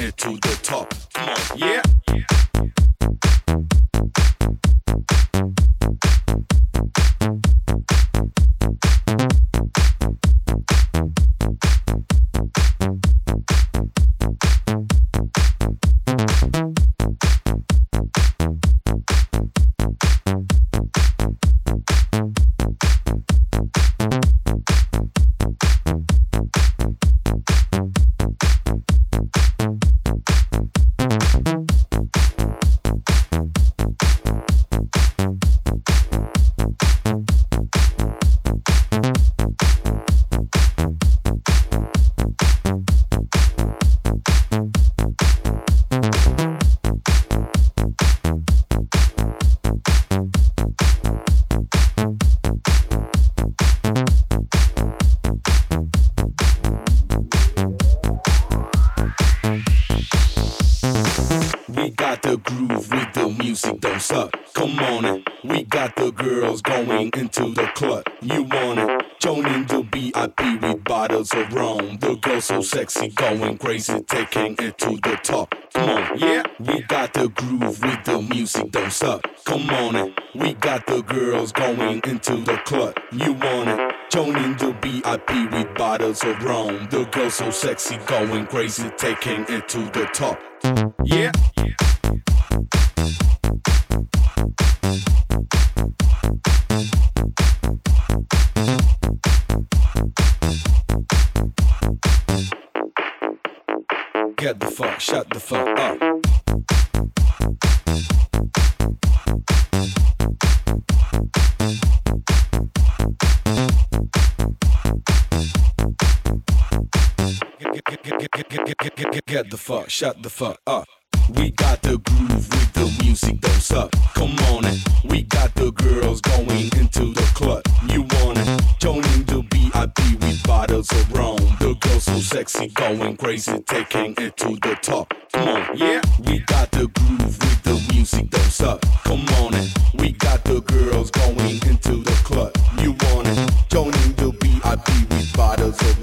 it to the top. Come on, yeah. Going crazy, taking it to the top. Yeah. Get the fuck, shut the fuck up. We got the groove with the music, don't suck. Come on it. We got the girls going into the club. You want it? Joining the VIP with bottles of rum. The girls so sexy, going crazy, taking it to the top. Come on, yeah. We got the groove with the music, don't suck. Come on it. We got the girls going into the club. You want it? Joining the VIP with bottles of.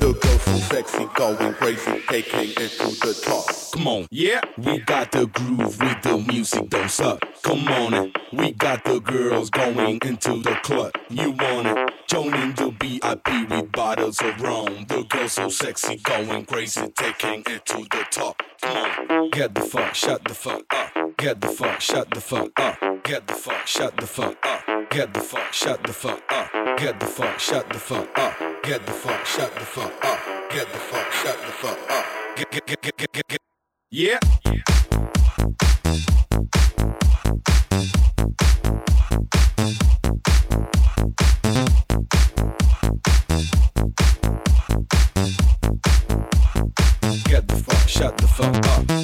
The girls so sexy, going crazy, taking it to the top. Come on, yeah. We got the groove with the music, don't suck. Come on it. We got the girls going into the club. You want it? Joining the VIP with bottles of rum. The girls so sexy, going crazy, taking it to the top. Come on, get the fuck, shut the fuck up. Get the fuck, shut the fuck up. Get the fuck, shut the fuck up. Get the fuck, shut the fuck up. Get the fuck, shut the fuck up. Get the fuck, shut the fuck up. Get the fuck, shut the fuck up. Get, get, get, get, get, get. Yeah. Get the fuck, shut the fuck up.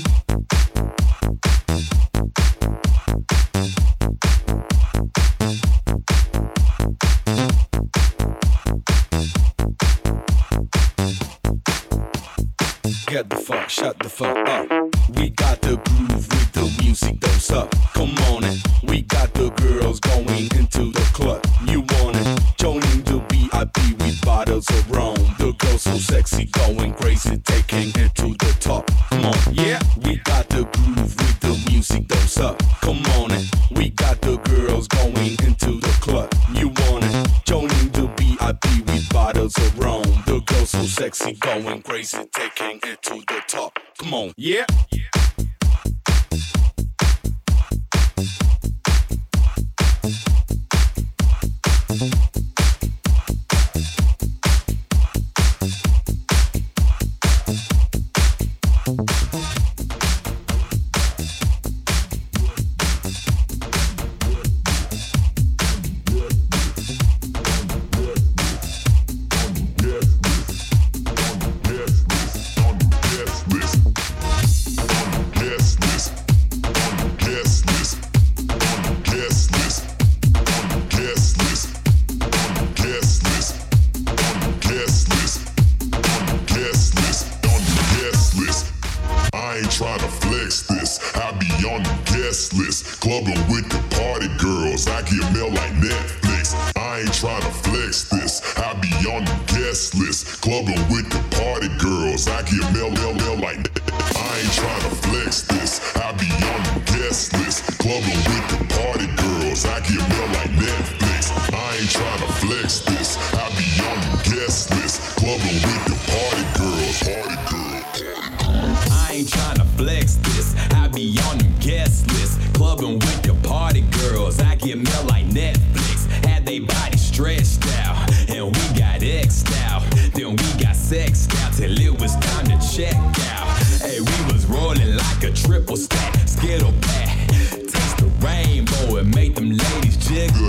Get the fuck, shut the fuck up. We got the groove with the music, don't suck. Come on it. We got the girls going into the club. You want it? Joining the VIP with bottles of rum. The girls so sexy, going crazy, taking it to the top. Come on, yeah. We got the groove with the music, don't suck. Come on it. We got the girls going into the club. You want it? Joining the VIP with bottles of rum. The girls so sexy, going crazy, taking it yeah. clubbing with the party girls. I get mail like Netflix. Had they body stretched out, and we got X out. Then we got sex out till it was time to check out. Hey, we was rolling like a triple stack, skittle pack. Taste the rainbow and make them ladies jiggle.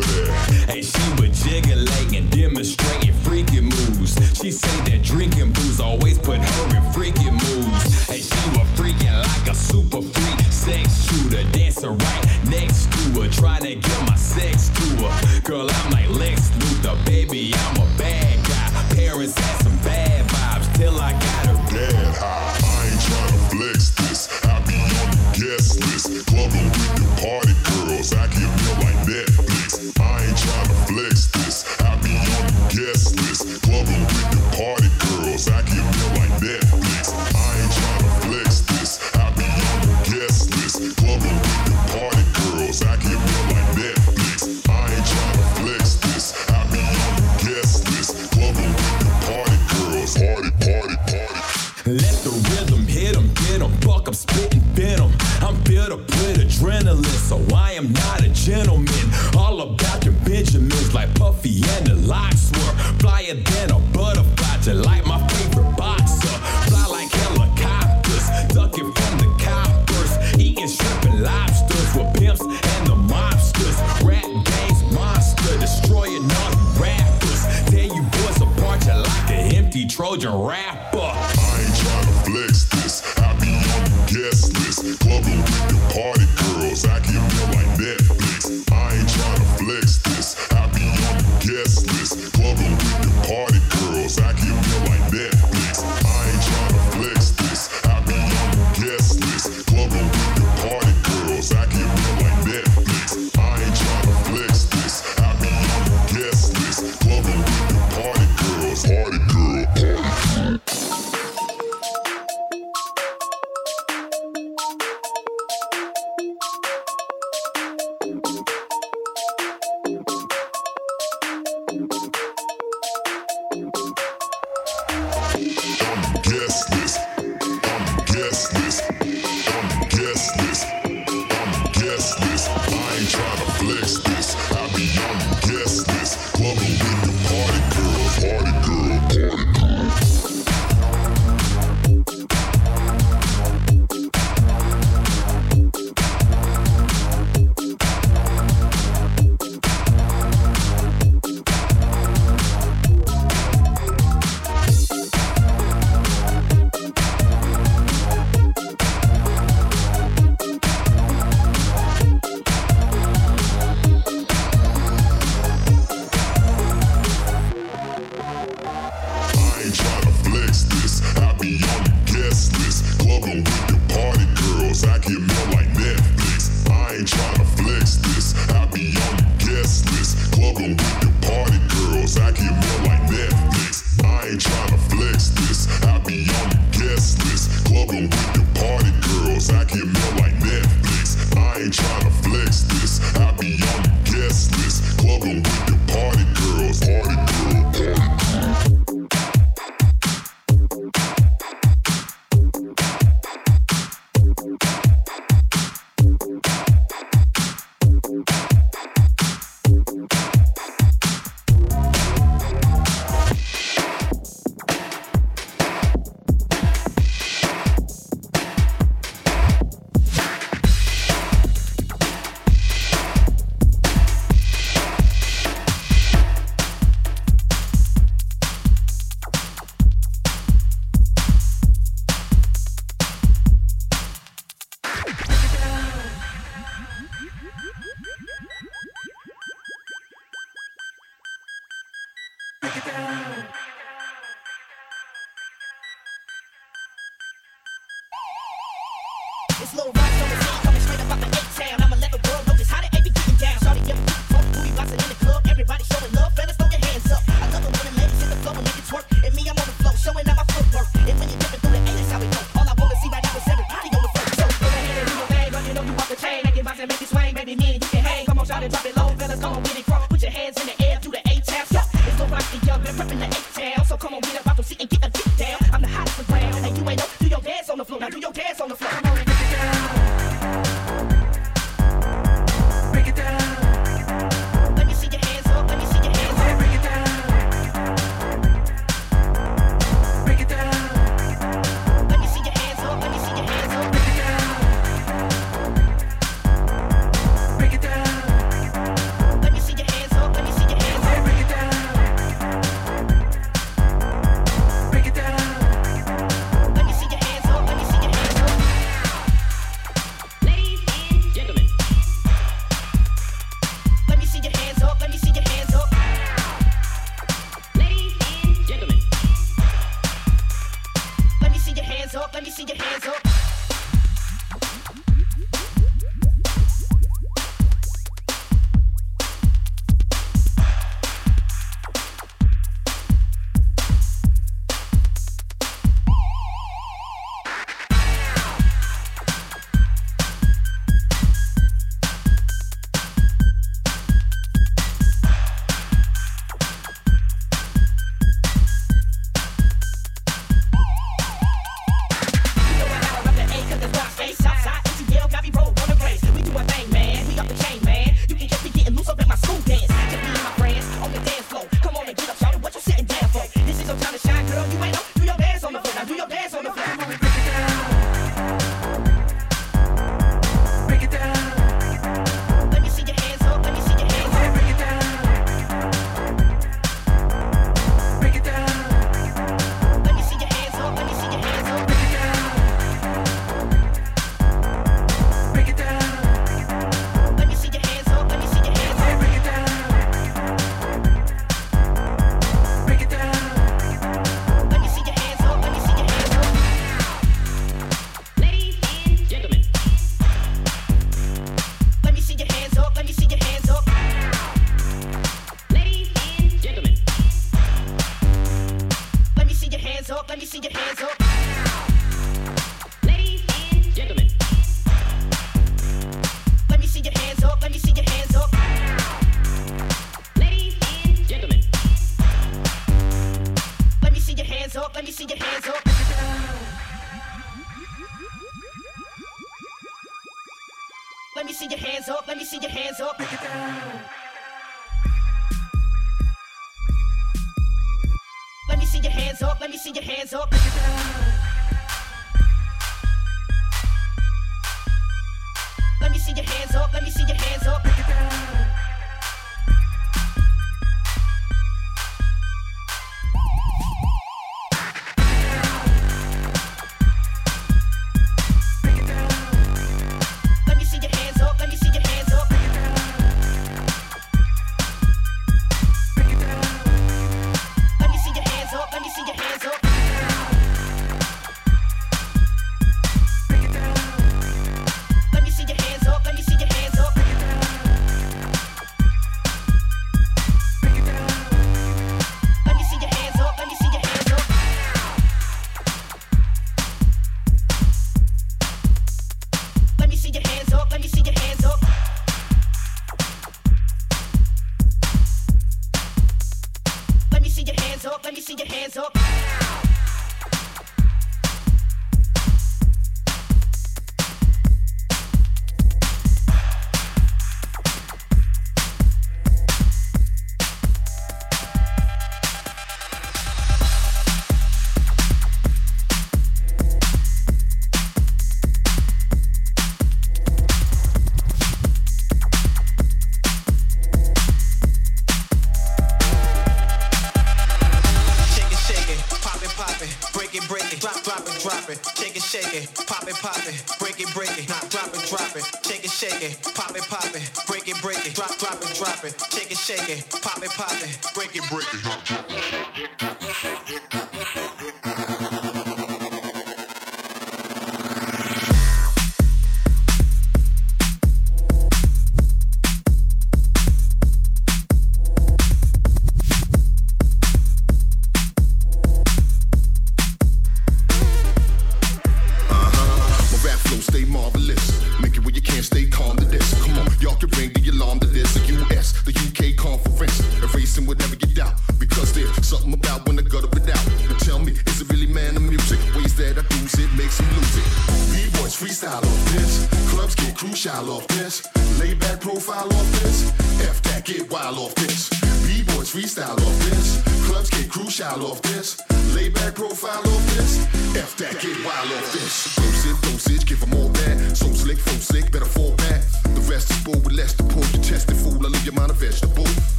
see your hands up, let me see your hands up.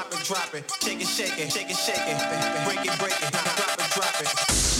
drop it, drop it, shake it, shake it, shake it, shake it, break it, break it, drop it, drop it.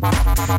Uh.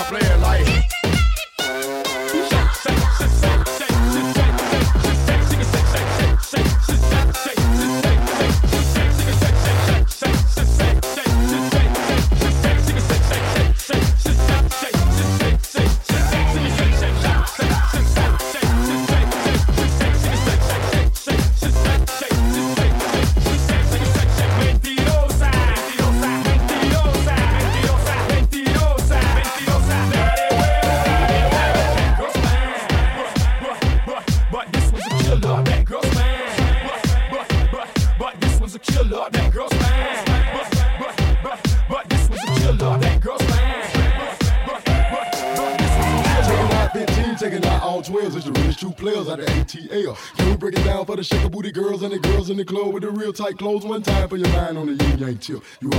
stop playing like. close one time for your mind on the yin yang chill. You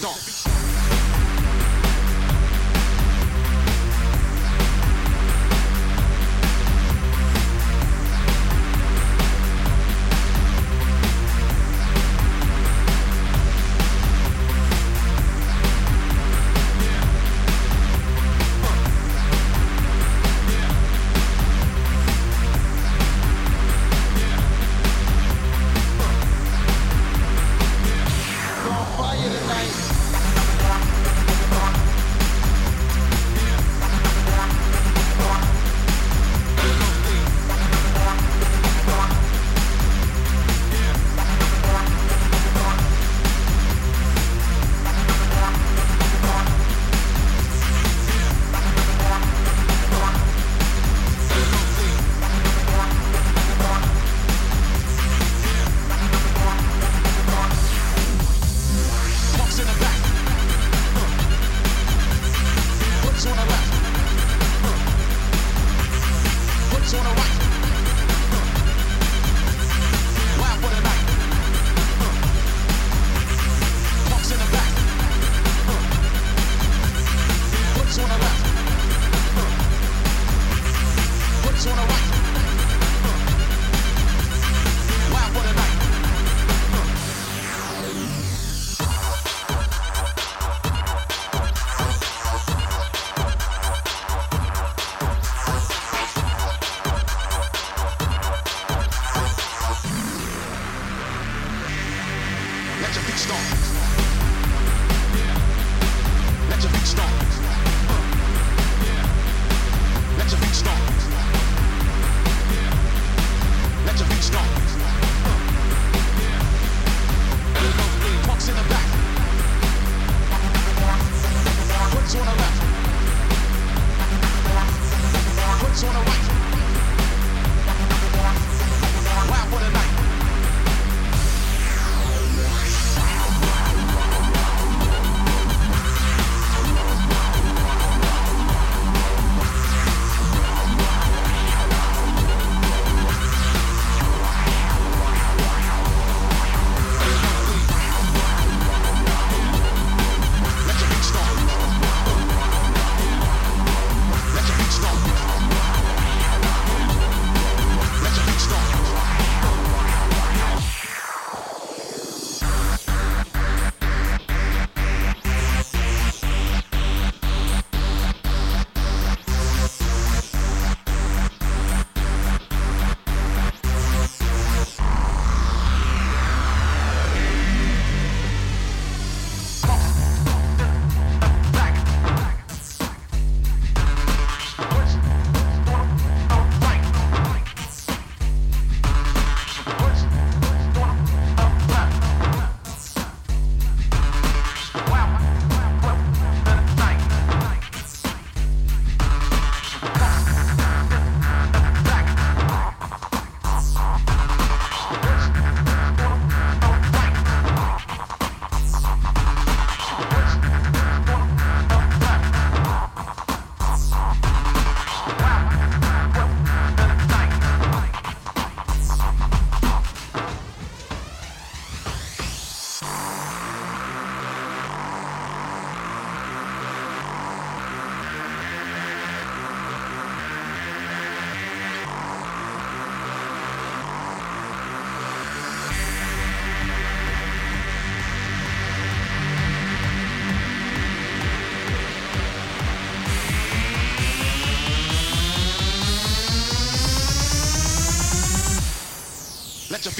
Let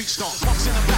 Stomp. Punks in the